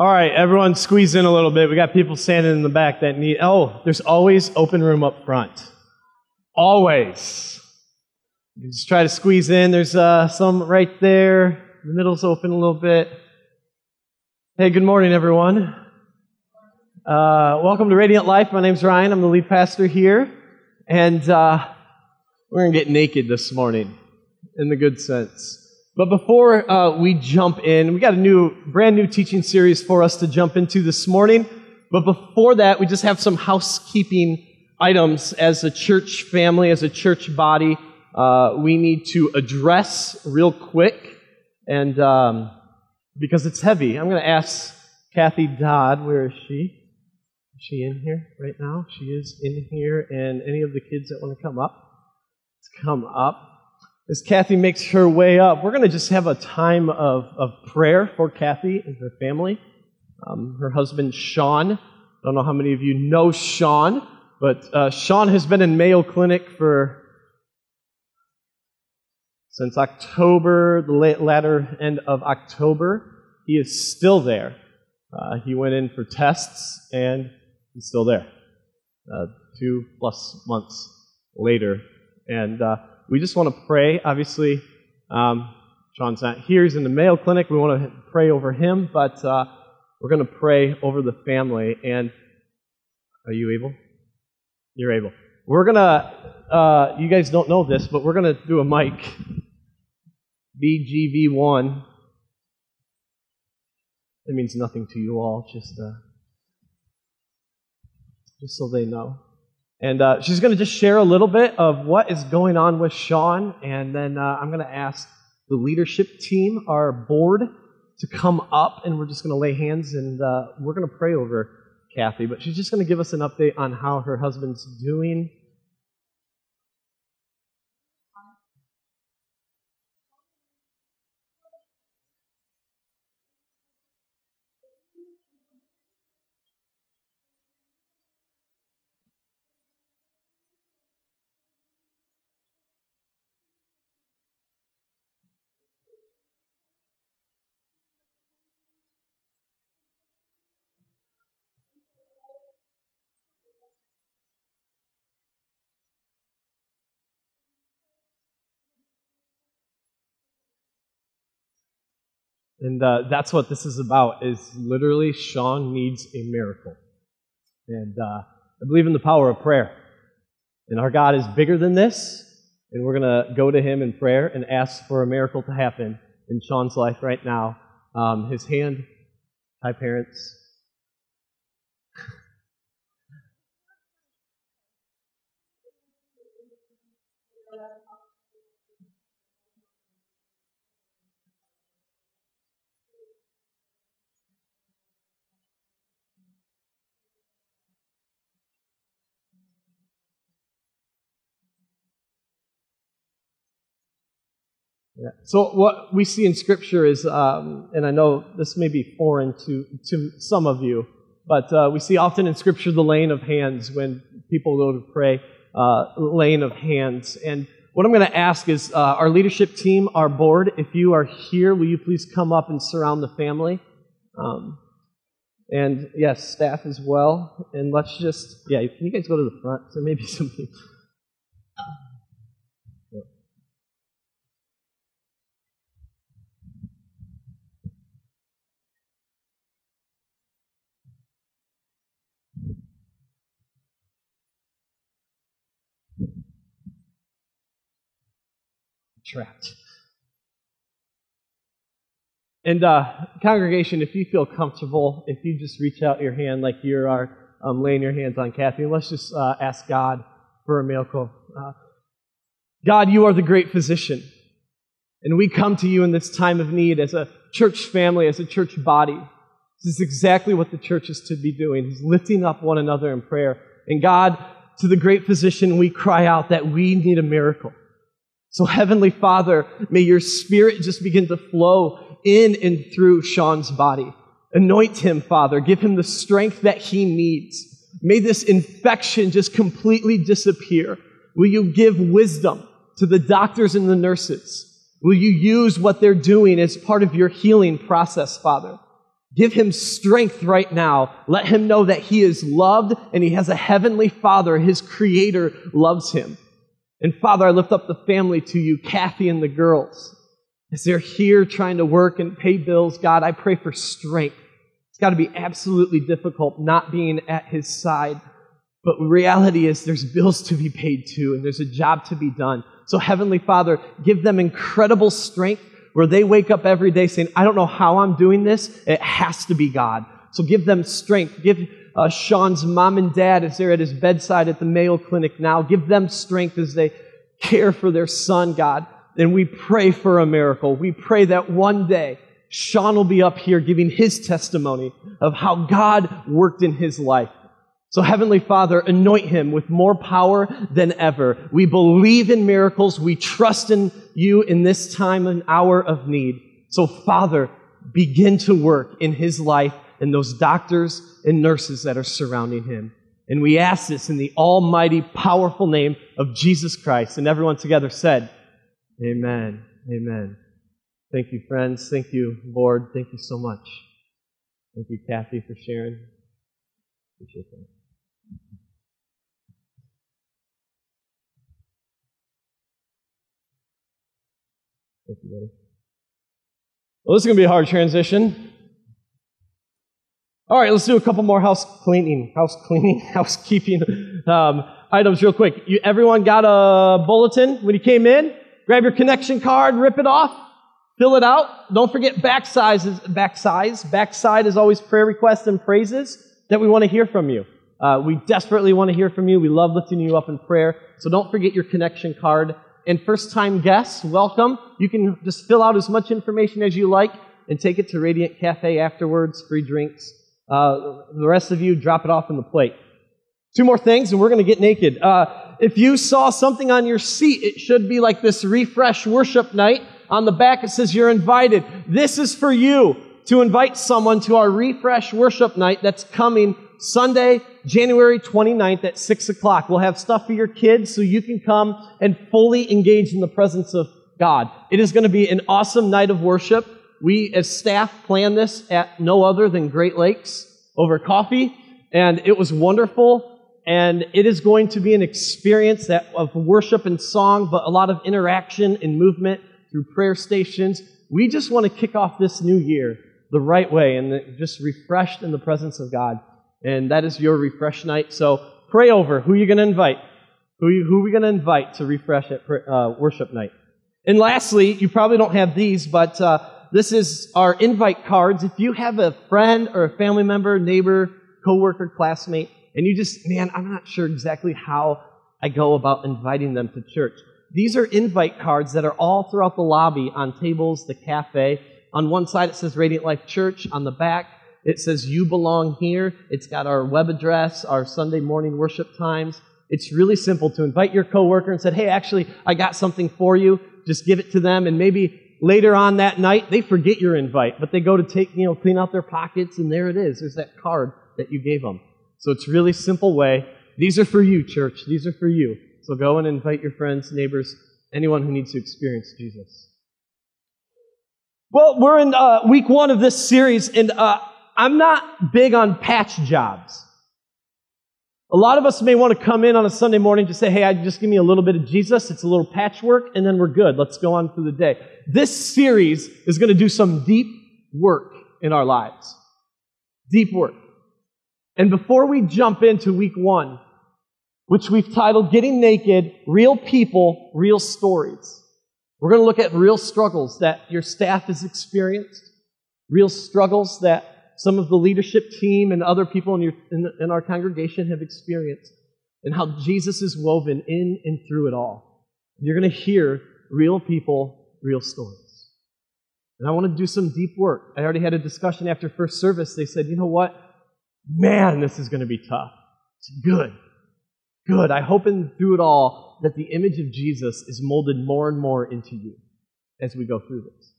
All right, everyone squeeze in a little bit. We got people standing in the back that need. Oh, there's always open room up front. Always. You just try to squeeze in. There's uh, some right there. The middle's open a little bit. Hey, good morning, everyone. Uh, welcome to Radiant Life. My name's Ryan. I'm the lead pastor here. And uh, we're to get naked this morning in the good sense. But before uh, we jump in, we got a new, brand new teaching series for us to jump into this morning. But before that, we just have some housekeeping items as a church family, as a church body. Uh, we need to address real quick, and um, because it's heavy, I'm going to ask Kathy Dodd. Where is she? Is she in here right now? She is in here, and any of the kids that want to come up, come up as Kathy makes her way up, we're going to just have a time of, of prayer for Kathy and her family. Um, her husband, Sean. I don't know how many of you know Sean, but uh, Sean has been in Mayo Clinic for since October, the latter end of October. He is still there. Uh, he went in for tests, and he's still there. Uh, two plus months later. And uh, we just want to pray. Obviously, um, Sean's not here. He's in the Mayo Clinic. We want to pray over him, but uh, we're going to pray over the family. And are you able? You're able. We're going to, uh, you guys don't know this, but we're going to do a mic. BGV1. It means nothing to you all, just, uh, just so they know. And uh, she's going to just share a little bit of what is going on with Sean, and then uh, I'm going to ask the leadership team, our board, to come up, and we're just going to lay hands and uh, we're going to pray over Kathy. But she's just going to give us an update on how her husband's doing And uh, that's what this is about, is literally Sean needs a miracle. And uh, I believe in the power of prayer. And our God is bigger than this, and we're going to go to him in prayer and ask for a miracle to happen in Sean's life right now. Um, his hand, hi parents, Yeah. So what we see in Scripture is, um, and I know this may be foreign to, to some of you, but uh, we see often in Scripture the laying of hands when people go to pray, uh, laying of hands. And what I'm going to ask is uh, our leadership team, our board, if you are here, will you please come up and surround the family? Um, and yes, staff as well. And let's just, yeah, can you guys go to the front? So maybe some people. Trapped. And uh, congregation, if you feel comfortable, if you just reach out your hand like you are um, laying your hands on Kathy, let's just uh, ask God for a miracle. Uh, God, you are the great physician. And we come to you in this time of need as a church family, as a church body. This is exactly what the church is to be doing, is lifting up one another in prayer. And God, to the great physician, we cry out that we need a miracle. So, Heavenly Father, may your spirit just begin to flow in and through Sean's body. Anoint him, Father. Give him the strength that he needs. May this infection just completely disappear. Will you give wisdom to the doctors and the nurses? Will you use what they're doing as part of your healing process, Father? Give him strength right now. Let him know that he is loved and he has a heavenly father. His creator loves him. And Father, I lift up the family to you, Kathy and the girls. As they're here trying to work and pay bills, God, I pray for strength. It's got to be absolutely difficult not being at his side. But reality is there's bills to be paid too, and there's a job to be done. So, Heavenly Father, give them incredible strength where they wake up every day saying, I don't know how I'm doing this. It has to be God. So give them strength. Give uh, Sean's mom and dad as they're at his bedside at the Mayo Clinic now. Give them strength as they care for their son, God. And we pray for a miracle. We pray that one day Sean will be up here giving his testimony of how God worked in his life. So, Heavenly Father, anoint him with more power than ever. We believe in miracles. We trust in you in this time and hour of need. So, Father, begin to work in his life and those doctors and nurses that are surrounding him. And we ask this in the almighty, powerful name of Jesus Christ. And everyone together said, Amen. Amen. Thank you, friends. Thank you, Lord. Thank you so much. Thank you, Kathy, for sharing. Appreciate that. Thank you, buddy. Well, this is going to be a hard transition. All right, let's do a couple more house cleaning, house cleaning, housekeeping um, items real quick. You, everyone got a bulletin when you came in? Grab your connection card, rip it off, fill it out. Don't forget back sizes, back size. Backside is always prayer requests and praises that we want to hear from you. Uh, we desperately want to hear from you. We love lifting you up in prayer. So don't forget your connection card and first time guests, welcome. You can just fill out as much information as you like and take it to Radiant Cafe afterwards, free drinks. Uh, the rest of you, drop it off in the plate. Two more things, and we're going to get naked. Uh, if you saw something on your seat, it should be like this refresh worship night. On the back, it says you're invited. This is for you to invite someone to our refresh worship night that's coming Sunday, January 29th at 6 o'clock. We'll have stuff for your kids so you can come and fully engage in the presence of God. It is going to be an awesome night of worship. We, as staff, planned this at no other than Great Lakes over coffee, and it was wonderful. And it is going to be an experience that, of worship and song, but a lot of interaction and movement through prayer stations. We just want to kick off this new year the right way and just refreshed in the presence of God and that is your refresh night. So pray over who you're going to invite. Who, you, who are we going to invite to refresh at uh, worship night? And lastly, you probably don't have these, but uh, this is our invite cards. If you have a friend or a family member, neighbor, coworker, classmate, and you just, man, I'm not sure exactly how I go about inviting them to church. These are invite cards that are all throughout the lobby on tables, the cafe. On one side it says Radiant Life Church. On the back it says you belong here. It's got our web address, our Sunday morning worship times. It's really simple to invite your coworker and said, hey, actually, I got something for you. Just give it to them. And maybe later on that night, they forget your invite, but they go to take, you know, clean out their pockets, and there it is. There's that card that you gave them. So it's really simple way. These are for you, church. These are for you. So go and invite your friends, neighbors, anyone who needs to experience Jesus. Well, we're in uh, week one of this series, and uh, I'm not big on patch jobs. A lot of us may want to come in on a Sunday morning to say, hey, I just give me a little bit of Jesus. It's a little patchwork, and then we're good. Let's go on through the day. This series is going to do some deep work in our lives. Deep work. And before we jump into week one, which we've titled Getting Naked, Real People, Real Stories, we're going to look at real struggles that your staff has experienced, real struggles that some of the leadership team and other people in, your, in, in our congregation have experienced, and how Jesus is woven in and through it all. You're going to hear real people, real stories. And I want to do some deep work. I already had a discussion after first service. They said, you know what? Man, this is going to be tough. It's good. Good. I hope in through it all that the image of Jesus is molded more and more into you as we go through this.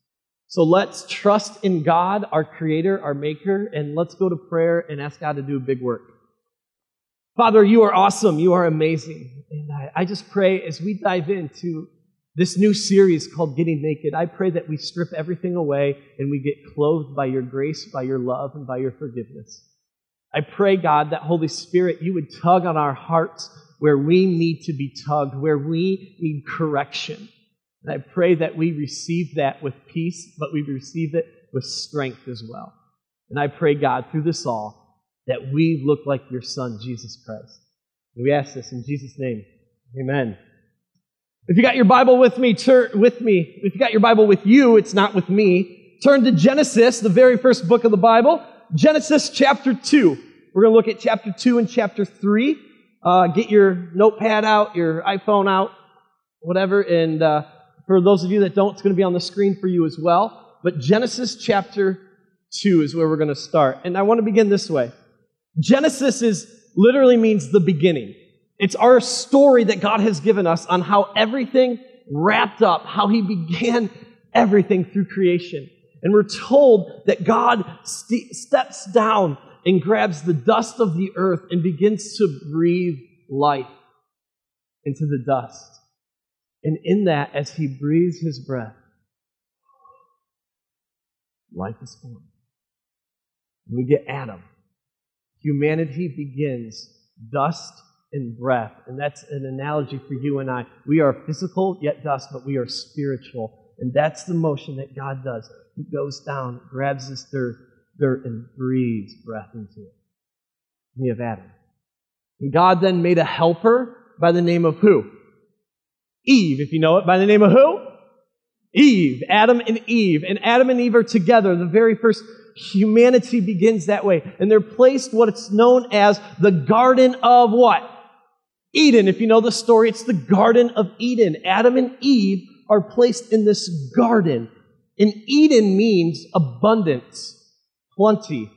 So let's trust in God, our Creator, our Maker, and let's go to prayer and ask God to do big work. Father, you are awesome. You are amazing. And I, I just pray as we dive into This new series called Getting Naked, I pray that we strip everything away and we get clothed by your grace, by your love, and by your forgiveness. I pray, God, that Holy Spirit, you would tug on our hearts where we need to be tugged, where we need correction. And I pray that we receive that with peace, but we receive it with strength as well. And I pray, God, through this all, that we look like your Son, Jesus Christ. And we ask this in Jesus' name. Amen. If you got your Bible with me, turn with me. If you got your Bible with you, it's not with me. Turn to Genesis, the very first book of the Bible. Genesis chapter 2. We're going to look at chapter 2 and chapter 3. Uh, get your notepad out, your iPhone out, whatever. And uh, for those of you that don't, it's going to be on the screen for you as well. But Genesis chapter 2 is where we're going to start. And I want to begin this way. Genesis is literally means the beginning. It's our story that God has given us on how everything wrapped up, how He began everything through creation. And we're told that God st- steps down and grabs the dust of the earth and begins to breathe life into the dust. And in that, as He breathes His breath, life is formed. We get Adam. Humanity begins dust and breath. And that's an analogy for you and I. We are physical, yet dust, but we are spiritual. And that's the motion that God does. He goes down, grabs this dirt, dirt and breathes breath into it. We have Adam. And God then made a helper by the name of who? Eve, if you know it, by the name of who? Eve, Adam and Eve. And Adam and Eve are together. The very first humanity begins that way. And they're placed what's known as the Garden of what? Eden. If you know the story, it's the Garden of Eden. Adam and Eve are placed in this garden. And Eden means abundance, plenty,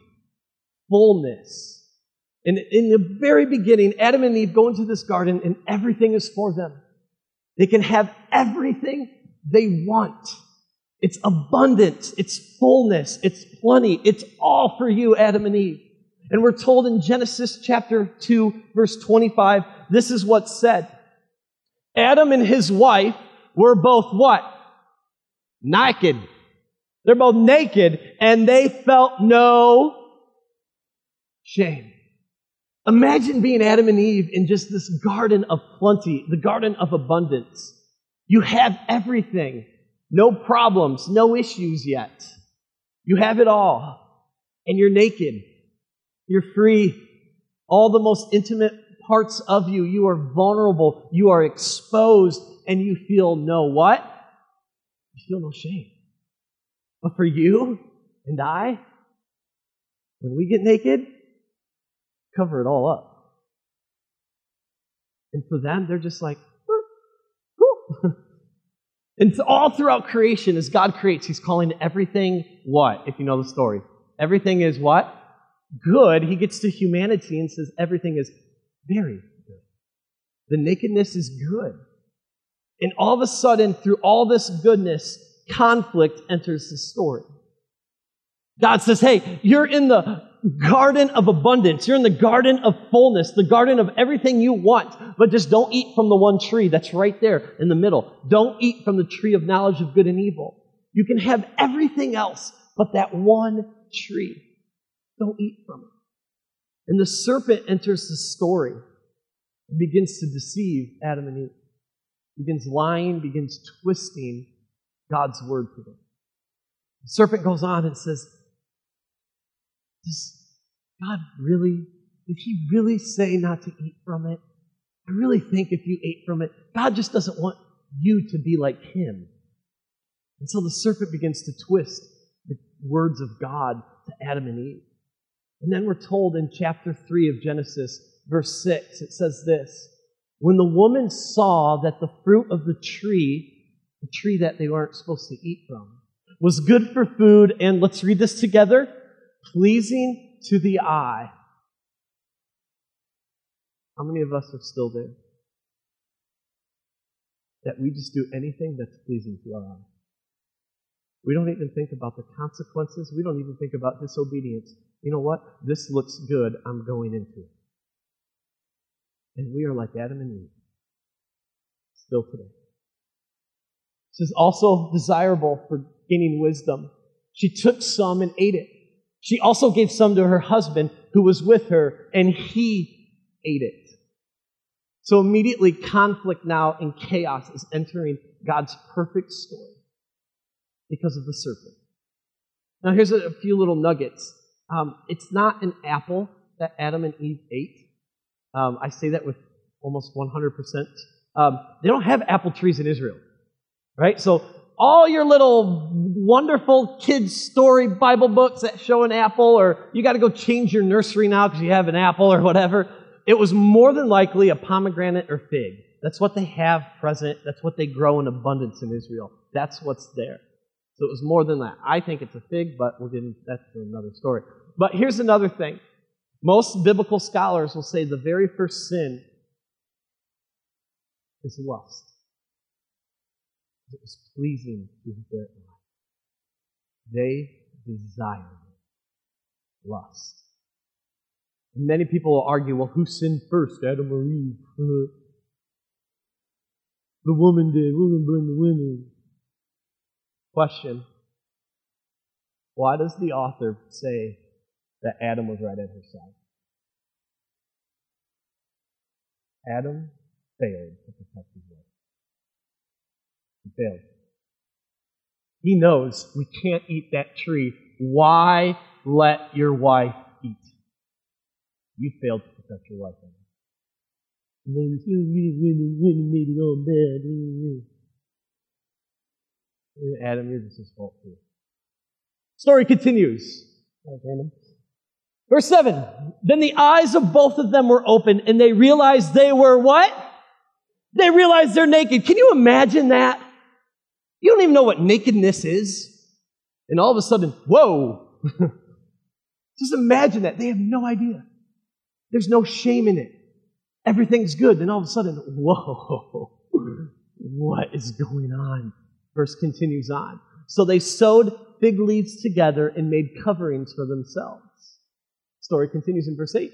fullness. And in the very beginning, Adam and Eve go into this garden and everything is for them. They can have everything they want. It's abundance, it's fullness, it's plenty. It's all for you, Adam and Eve. And we're told in Genesis chapter 2, verse 25, this is what's said. Adam and his wife were both what? Naked. They're both naked and they felt no shame. Imagine being Adam and Eve in just this garden of plenty, the garden of abundance. You have everything. No problems, no issues yet. You have it all. And you're naked. You're free. All the most intimate parts of you, you are vulnerable. You are exposed and you feel no what? You feel no shame. But for you and I, when we get naked, cover it all up. And for them, they're just like, and all throughout creation, as God creates, He's calling everything what? If you know the story. Everything is what? Good. He gets to humanity and says everything is very good. The nakedness is good. And all of a sudden, through all this goodness, conflict enters the story. God says, hey, you're in the garden of abundance. You're in the garden of fullness, the garden of everything you want, but just don't eat from the one tree that's right there in the middle. Don't eat from the tree of knowledge of good and evil. You can have everything else, but that one tree. Don't eat from it. And the serpent enters the story and begins to deceive Adam and Eve. Begins lying, begins twisting God's word to them. The serpent goes on and says, Does God really, did he really say not to eat from it? I really think if you ate from it, God just doesn't want you to be like him. And so the serpent begins to twist the words of God to Adam and Eve. And then we're told in chapter 3 of Genesis, verse 6, it says this When the woman saw that the fruit of the tree, the tree that they weren't supposed to eat from, was good for food, and let's read this together pleasing to the eye. How many of us are still there? That we just do anything that's pleasing to our eye. We don't even think about the consequences. We don't even think about disobedience. You know what? This looks good. I'm going into it. And we are like Adam and Eve. Still today. This is also desirable for gaining wisdom. She took some and ate it. She also gave some to her husband who was with her, and he ate it. So immediately, conflict now and chaos is entering God's perfect story because of the serpent. Now, here's a, few little nuggets. Um, it's not an apple that Adam and Eve ate. Um, I say that with almost 100%. Um, they don't have apple trees in Israel, right? So all your little wonderful kids story Bible books that show an apple, or you got to go change your nursery now because you have an apple or whatever. It was more than likely a pomegranate or fig. That's what they have present. That's what they grow in abundance in Israel. That's what's there. So it was more than that. I think it's a fig, but we'll get into that's another story. But here's another thing. Most biblical scholars will say the very first sin is lust. It was pleasing to their eyes. They desired lust. And many people will argue, well, who sinned first, Adam or Eve? the woman did. Woman blame the women. Question. Why does the author say that Adam was right at her side? Adam failed to protect his wife. Failed. He knows we can't eat that tree. Why let your wife eat? You failed to protect your wife. Adam, you're just his fault too. Story continues. Verse 7. Then the eyes of both of them were open and they realized they were what? They realized they're naked. Can you imagine that? You don't even know what nakedness is. And all of a sudden, whoa. Just imagine that. They have no idea. There's no shame in it. Everything's good. Then all of a sudden, whoa. What is going on? Verse continues on. So they sewed fig leaves together and made coverings for themselves. Story continues in verse 8.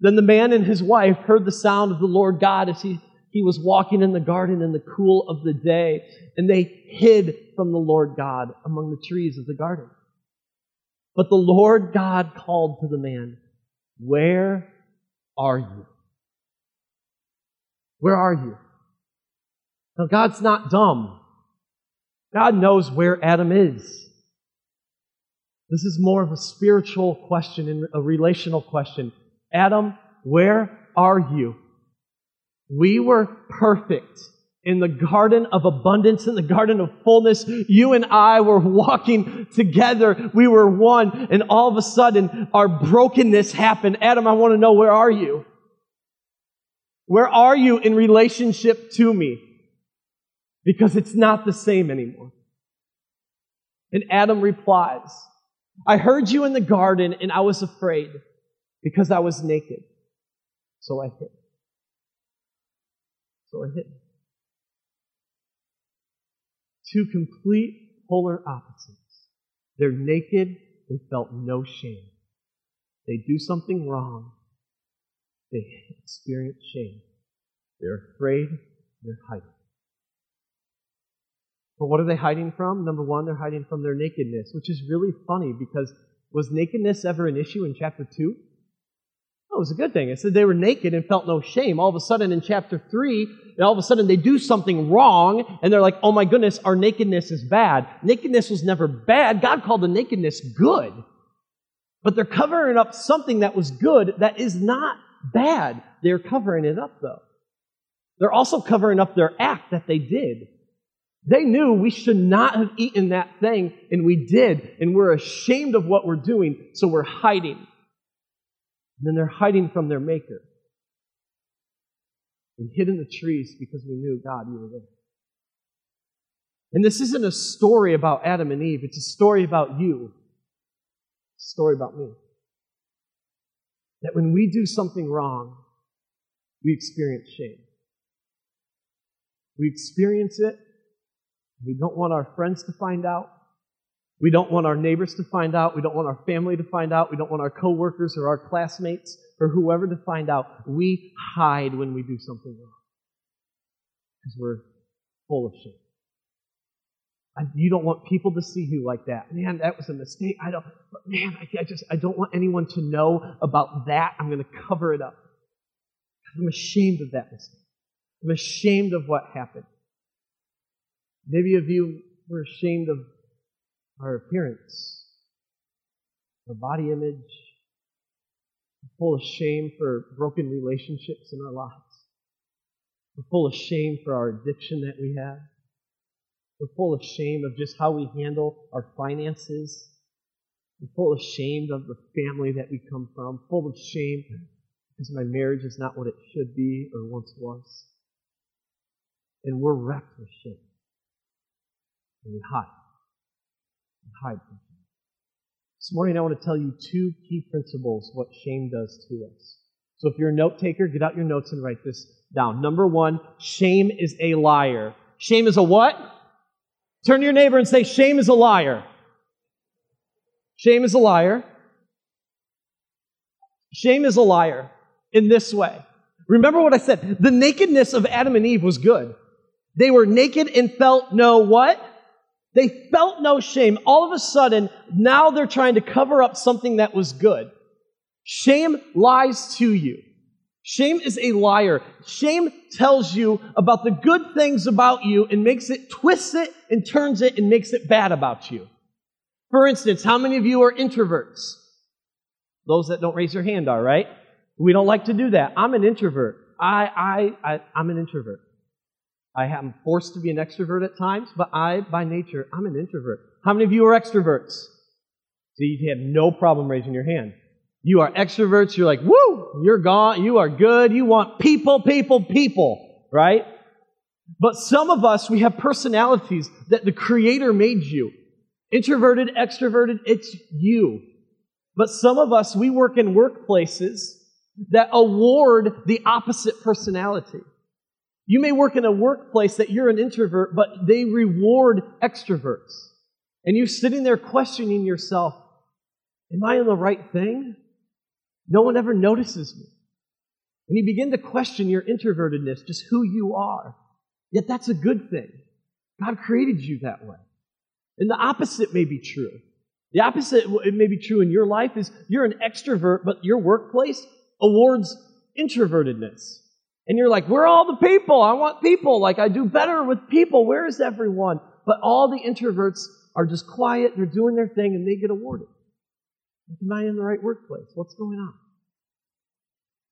Then the man and his wife heard the sound of the Lord God as he, he was walking in the garden in the cool of the day, and they hid from the Lord God among the trees of the garden. But the Lord God called to the man, Where are you? Where are you? Now, God's not dumb. God knows where Adam is. This is more of a spiritual question and a relational question. Adam, where are you? We were perfect in the garden of abundance, in the garden of fullness. You and I were walking together. We were one. And all of a sudden, our brokenness happened. Adam, I want to know, where are you? Where are you in relationship to me? because it's not the same anymore. And Adam replies, I heard you in the garden and I was afraid because I was naked. So I hid. So I hid. Two complete polar opposites. They're naked, they felt no shame. They do something wrong, they experience shame. They're afraid, they're hiding. But what are they hiding from? Number one, they're hiding from their nakedness, which is really funny because was nakedness ever an issue in chapter 2? It was a good thing. It said they were naked and felt no shame. All of a sudden in chapter 3, all of a sudden they do something wrong and they're like, oh my goodness, our nakedness is bad. Nakedness was never bad. God called the nakedness good. But they're covering up something that was good that is not bad. They're covering it up though. They're also covering up their act that they did. They knew we should not have eaten that thing, and we did, and we're ashamed of what we're doing, so we're hiding. And then they're hiding from their Maker. We hid in the trees because we knew, God, you were there. And this isn't a story about Adam and Eve, it's a story about you, it's a story about me. That when we do something wrong, we experience shame. We experience it we don't want our friends to find out. We don't want our neighbors to find out. We don't want our family to find out. We don't want our coworkers or our classmates or whoever to find out. We hide when we do something wrong because we're full of shame. you don't want people to see you like that. Man, that was a mistake. I don't, but man, I, I just, I don't want anyone to know about that. I'm going to cover it up. I'm ashamed of that mistake. I'm ashamed of what happened. Maybe of you were ashamed of our appearance, our body image, we're full of shame for broken relationships in our lives. We're full of shame for our addiction that we have. We're full of shame of just how we handle our finances. We're full of shame of the family that we come from, full of shame because my marriage is not what it should be or once was. And we're wrecked with shame. And we hide. We hide from. This morning I want to tell you two key principles what shame does to us. So if you're a note taker, get out your notes and write this down. Number one, shame is a liar. Shame is a what? Turn to your neighbor and say, Shame is a liar. Shame is a liar. Shame is a liar in this way. Remember what I said. The nakedness of Adam and Eve was good. They were naked and felt no what? They felt no shame. All of a sudden, now they're trying to cover up something that was good. Shame lies to you. Shame is a liar. Shame tells you about the good things about you and makes it, twists it and turns it and makes it bad about you. For instance, how many of you are introverts? Those that don't raise your hand are, right? We don't like to do that. I'm an introvert. I, I, I, I'm an introvert. I am forced to be an extrovert at times, but I, by nature, I'm an introvert. How many of you are extroverts? So you have no problem raising your hand. You are extroverts. You're like, woo, you're gone. You are good. You want people, people, people, right? But some of us, we have personalities that the Creator made you. Introverted, extroverted, it's you. But some of us, we work in workplaces that award the opposite personality. You may work in a workplace that you're an introvert, but they reward extroverts. And you're sitting there questioning yourself, am I in the right thing? No one ever notices me. And you begin to question your introvertedness, just who you are. Yet that's a good thing. God created you that way. And the opposite may be true. The opposite, it may be true in your life, is you're an extrovert, but your workplace awards introvertedness. And you're like, where are all the people? I want people. Like, I do better with people. Where is everyone? But all the introverts are just quiet, they're doing their thing, and they get awarded. Am I in the right workplace? What's going on?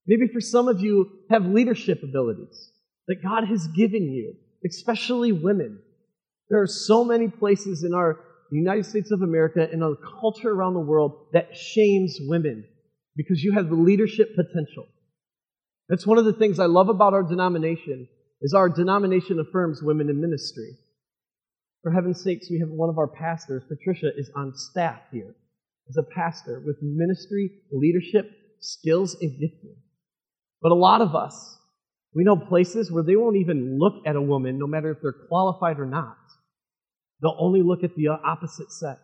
Maybe for some of you have leadership abilities that God has given you, especially women. There are so many places in our United States of America and our culture around the world that shames women because you have the leadership potential. That's one of the things I love about our denomination is our denomination affirms women in ministry. For heaven's sakes, we have one of our pastors, Patricia, is on staff here as a pastor with ministry, leadership, skills, and gifting. But a lot of us, we know places where they won't even look at a woman, no matter if they're qualified or not. They'll only look at the opposite sex.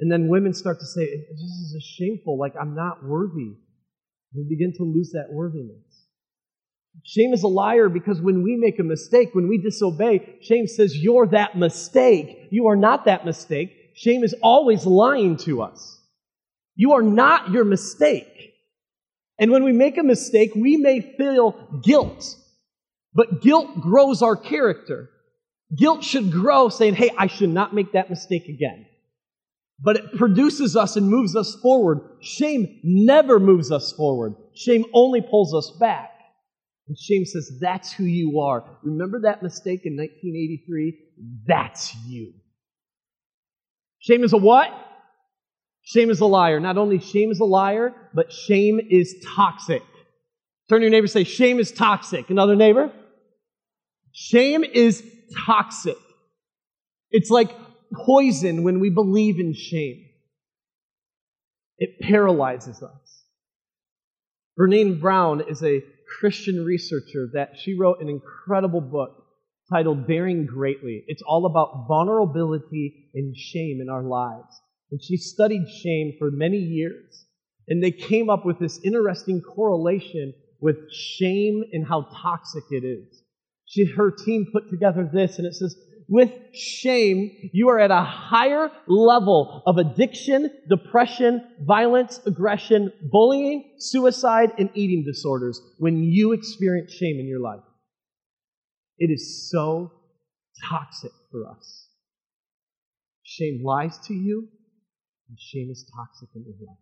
And then women start to say, This is shameful, like I'm not worthy. We begin to lose that worthiness. Shame is a liar because when we make a mistake, when we disobey, shame says, You're that mistake. You are not that mistake. Shame is always lying to us. You are not your mistake. And when we make a mistake, we may feel guilt, but guilt grows our character. Guilt should grow saying, Hey, I should not make that mistake again. But it produces us and moves us forward. Shame never moves us forward. Shame only pulls us back. And shame says, That's who you are. Remember that mistake in 1983? That's you. Shame is a what? Shame is a liar. Not only shame is a liar, but shame is toxic. Turn to your neighbor say, Shame is toxic. Another neighbor? Shame is toxic. It's like poison when we believe in shame. It paralyzes us. Brené Brown is a Christian researcher that she wrote an incredible book titled Daring Greatly. It's all about vulnerability and shame in our lives. And she studied shame for many years. And they came up with this interesting correlation with shame and how toxic it is. She, her team put together this, and it says with shame, you are at a higher level of addiction, depression, violence, aggression, bullying, suicide, and eating disorders when you experience shame in your life. It is so toxic for us. Shame lies to you, and shame is toxic in your life.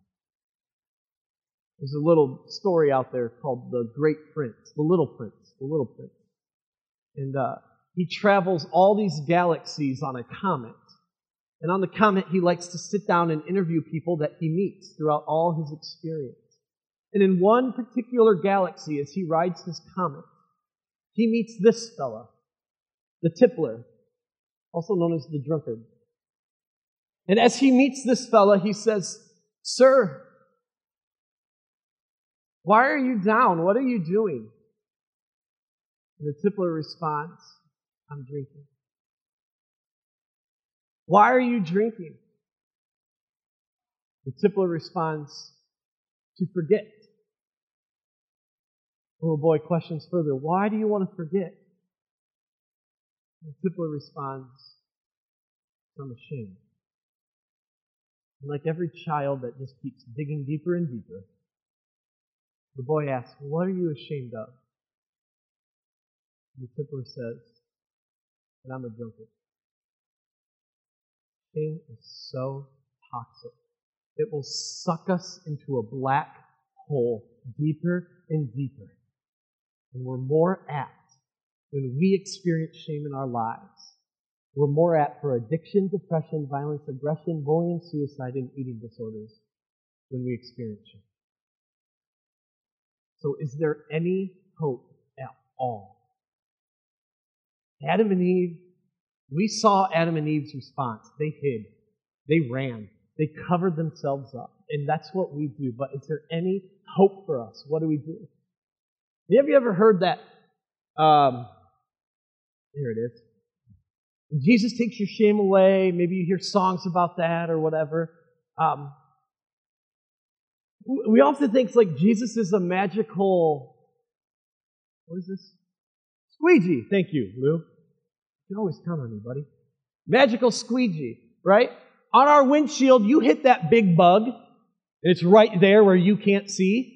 There's a little story out there called The Great Prince, The Little Prince, The Little Prince. And uh, he travels all these galaxies on a comet. And on the comet, he likes to sit down and interview people that he meets throughout all his experience. And in one particular galaxy, as he rides his comet, he meets this fella, the tippler, also known as the drunkard. And as he meets this fella, he says, Sir, why are you down? What are you doing? And the tippler responds, I'm drinking. Why are you drinking? The tippler responds, To forget. The little boy questions further, Why do you want to forget? The tippler responds, I'm ashamed. And like every child that just keeps digging deeper and deeper, the boy asks, What are you ashamed of? And the tippler says, That I'm a drunkard. Shame is so toxic. It will suck us into a black hole deeper and deeper. And we're more apt when we experience shame in our lives. We're more apt for addiction, depression, violence, aggression, bullying, suicide, and eating disorders when we experience shame. So, is there any hope at all? Adam and Eve, we saw Adam and Eve's response. They hid, they ran, they covered themselves up. And that's what we do. But is there any hope for us? What do we do? Have you ever heard that? Um, here it is. Jesus takes your shame away. Maybe you hear songs about that or whatever. Um, we often think like Jesus is a magical. What is this? Squeegee. Thank you, Lou. You always count on me, buddy. Magical squeegee, right? On our windshield, you hit that big bug, and it's right there where you can't see.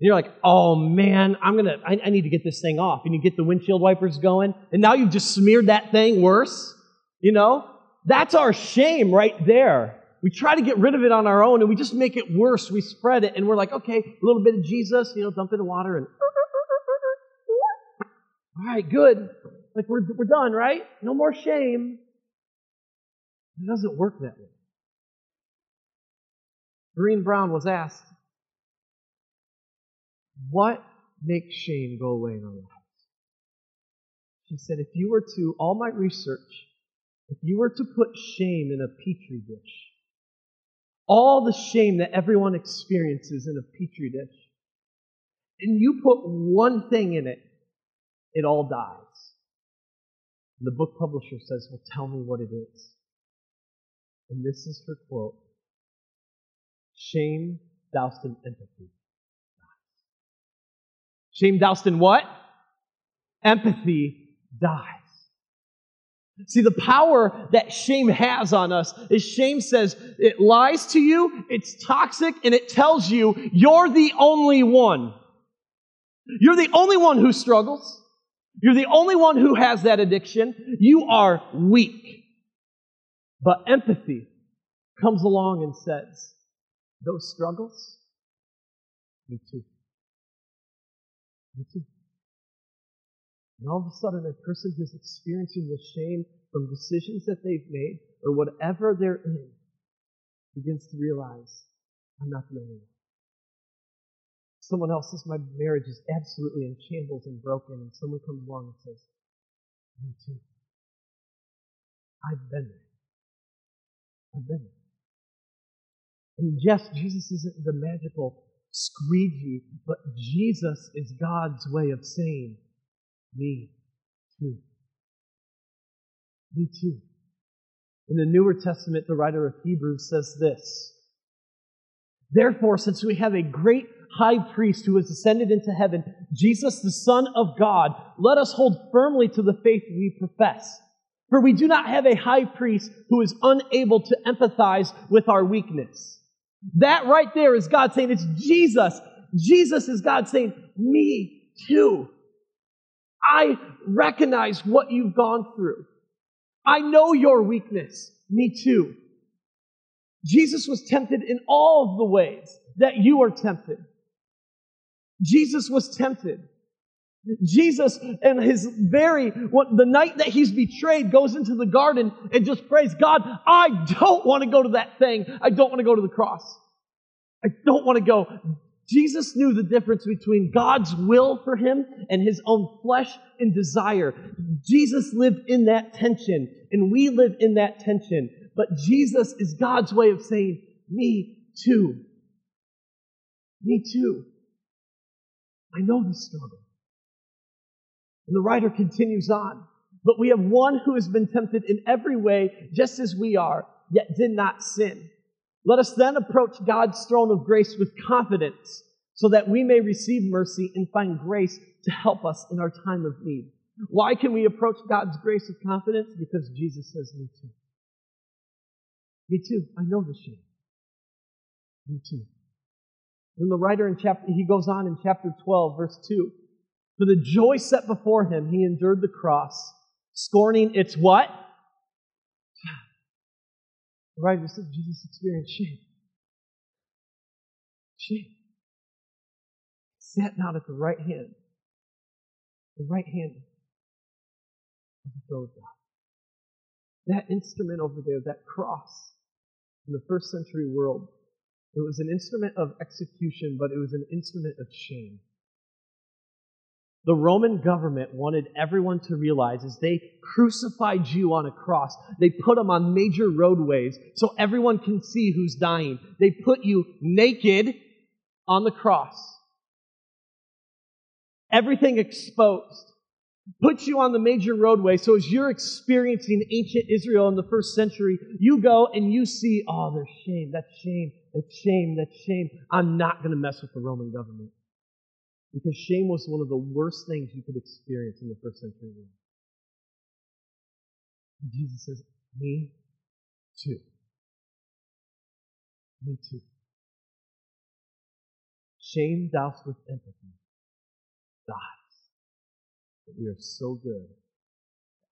And you're like, oh man, I'm gonna, I, I need to get this thing off. And you get the windshield wipers going, and now you've just smeared that thing worse. You know? That's our shame right there. We try to get rid of it on our own and we just make it worse. We spread it and we're like, okay, a little bit of Jesus, you know, dump it in water and. All right, good. Like we're, we're done, right? No more shame. It doesn't work that way. Brené Brown was asked, What makes shame go away in our lives? She said, If you were to, all my research, if you were to put shame in a petri dish, all the shame that everyone experiences in a petri dish, and you put one thing in it, it all dies. And the book publisher says, Well, tell me what it is. And this is her quote Shame doused in empathy. Shame doused in what? Empathy dies. See, the power that shame has on us is shame says it lies to you, it's toxic, and it tells you you're the only one. You're the only one who struggles. You're the only one who has that addiction. You are weak. But empathy comes along and says, those struggles, me too. Me too. And all of a sudden, a person who's experiencing the shame from decisions that they've made or whatever they're in begins to realize, I'm not the only one. Someone else says, My marriage is absolutely in shambles and broken, and someone comes along and says, Me too. I've been there. I've been there. And yes, Jesus isn't the magical squeegee, but Jesus is God's way of saying, me too. Me too. In the Newer Testament, the writer of Hebrews says this Therefore, since we have a great high priest who has ascended into heaven, Jesus, the Son of God, let us hold firmly to the faith we profess. For we do not have a high priest who is unable to empathize with our weakness. That right there is God saying it's Jesus. Jesus is God saying, me too. I recognize what you've gone through. I know your weakness. Me too. Jesus was tempted in all of the ways that you are tempted. Jesus was tempted. Jesus and his very, what, the night that he's betrayed goes into the garden and just prays, God, I don't want to go to that thing. I don't want to go to the cross. I don't want to go. Jesus knew the difference between God's will for him and his own flesh and desire. Jesus lived in that tension, and we live in that tension. But Jesus is God's way of saying, Me too. Me too. I know the struggle. And the writer continues on. But we have one who has been tempted in every way, just as we are, yet did not sin. Let us then approach God's throne of grace with confidence so that we may receive mercy and find grace to help us in our time of need. Why can we approach God's grace with confidence? Because Jesus says, Me too. Me too. I know the shame. Me too. Then the writer in chapter, he goes on in chapter 12, verse 2. For the joy set before him, he endured the cross, scorning its what? The writer says Jesus experienced shame. Shame. Sat down at the right hand, the right hand of the throne of God. That instrument over there, that cross, in the first century world, it was an instrument of execution, but it was an instrument of shame. The Roman government wanted everyone to realize as they crucified you on a cross, they put them on major roadways so everyone can see who's dying. They put you naked on the cross. Everything exposed. Put you on the major roadway. So as you're experiencing ancient Israel in the first century, you go and you see, oh, there's shame. That's shame. That's shame. That's shame. I'm not going to mess with the Roman government. Because shame was one of the worst things you could experience in the first century. Jesus says, Me too. Me too. Shame doused with empathy dies. But we are so good at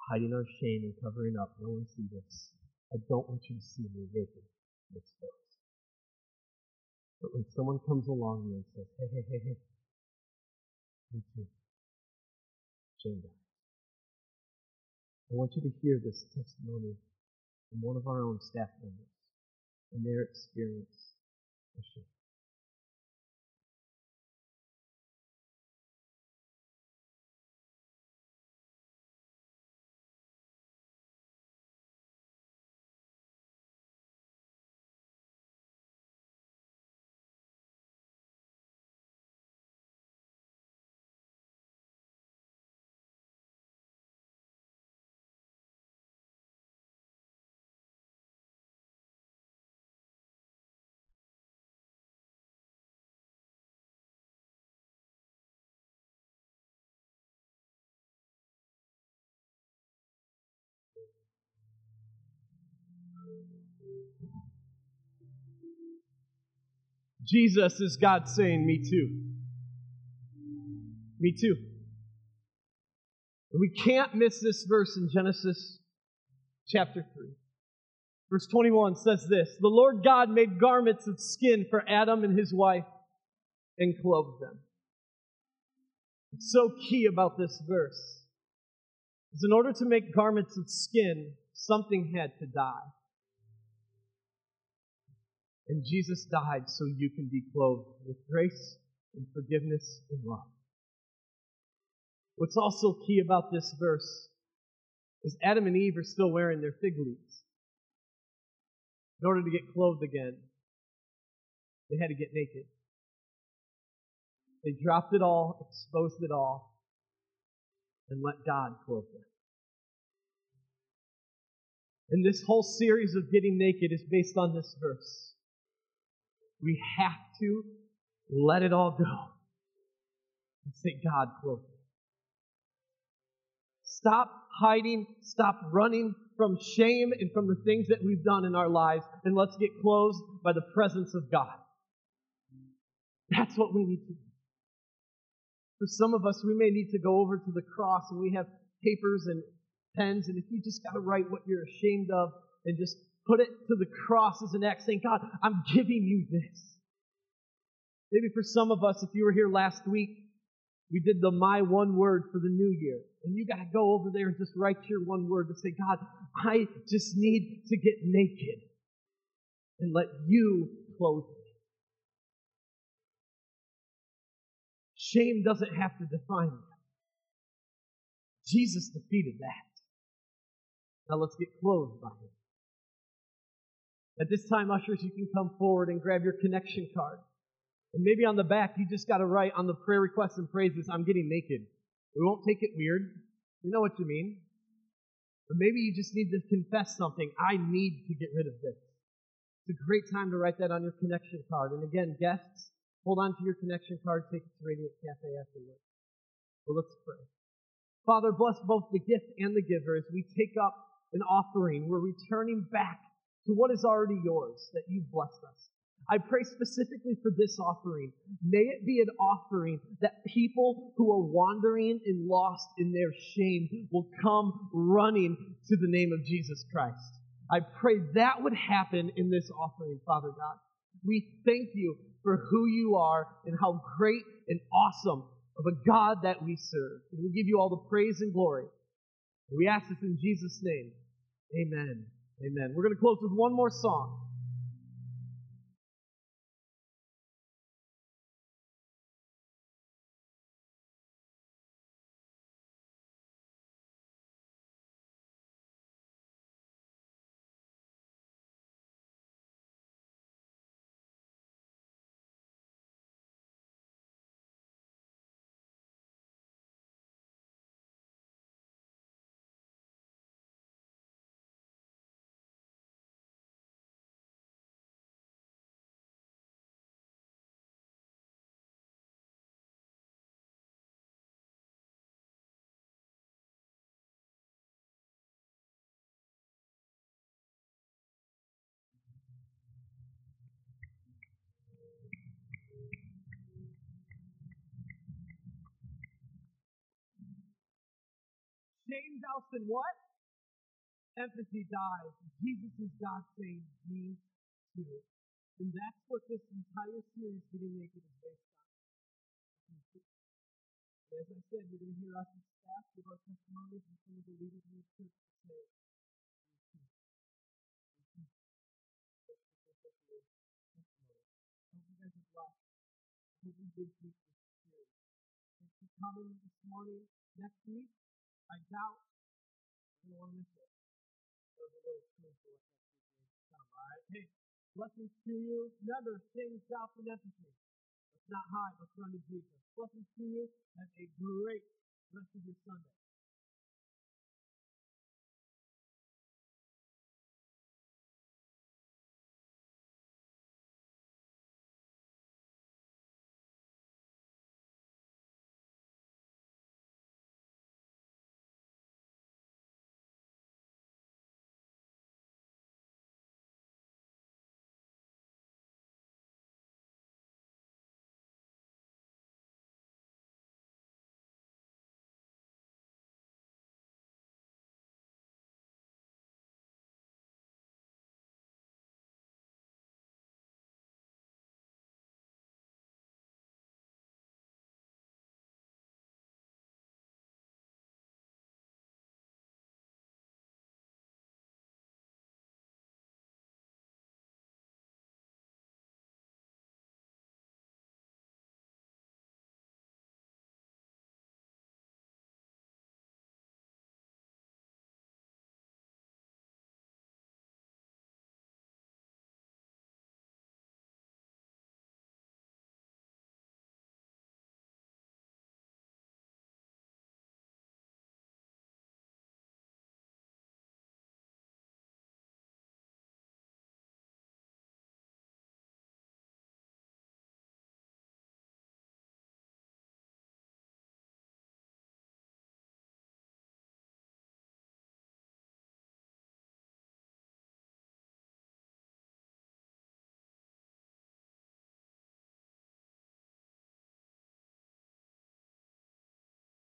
hiding our shame and covering up. No one see this. I don't want you to see me naked and exposed. But when someone comes along and says, hey, hey, hey, hey, me too. Shame dies. I want you to hear this testimony from one of our own staff members and their experience of shame. Jesus is God saying, Me too. Me too. we can't miss this verse in Genesis chapter 3. Verse 21 says this The Lord God made garments of skin for Adam and his wife and clothed them. What's so key about this verse is in order to make garments of skin, something had to die. And Jesus died so you can be clothed with grace and forgiveness and love. What's also key about this verse is Adam and Eve are still wearing their fig leaves. In order to get clothed again, they had to get naked. They dropped it all, exposed it all, and let God clothe them. And this whole series of getting naked is based on this verse. We have to let it all go and say, God, clothe me. Stop hiding, stop running from shame and from the things that we've done in our lives, and let's get closed by the presence of God. That's what we need to do. For some of us, we may need to go over to the cross and we have papers and pens, and if you just got to write what you're ashamed of and just put it to the cross as an act, saying, God, I'm giving you this. Maybe for some of us, if you were here last week, we did the my one word for the new year. And you got to go over there and just write your one word to say, God, I just need to get naked and let you clothe me. Shame doesn't have to define you. Jesus defeated that. Now let's get clothed by him. At this time, ushers, you can come forward and grab your connection card. And maybe on the back, you just got to write on the prayer requests and praises, I'm getting naked. We won't take it weird. We know what you mean. But maybe you just need to confess something. I need to get rid of this. It's a great time to write that on your connection card. And again, guests, hold on to your connection card. Take it to Radiant Cafe afterwards. Well, let's pray. Father, bless both the gift and the giver as we take up an offering. We're returning back to what is already yours that you've blessed us. I pray specifically for this offering. May it be an offering that people who are wandering and lost in their shame will come running to the name of Jesus Christ. I pray that would happen in this offering, Father God. We thank you for who you are and how great and awesome of a God that we serve. And we give you all the praise and glory. We ask this in Jesus' name. Amen. Amen. We're going to close with one more song. James Alston, what? Empathy dies. Jesus is God saying, me too. And that's what this entire series, Getting Naked, is based on. As I said, you're going to hear us as staff give our testimonies and some of the leaders in the church say, hope you did keep this series. Thanks for coming this morning. Next week, I doubt you want to miss it. There's a little clue for what next week may come, alright? Hey, blessings to you. Remember, sing, shout, and empathy. Let's not hide, let's run to Jesus. Blessings to you. Have a great rest of your Sunday.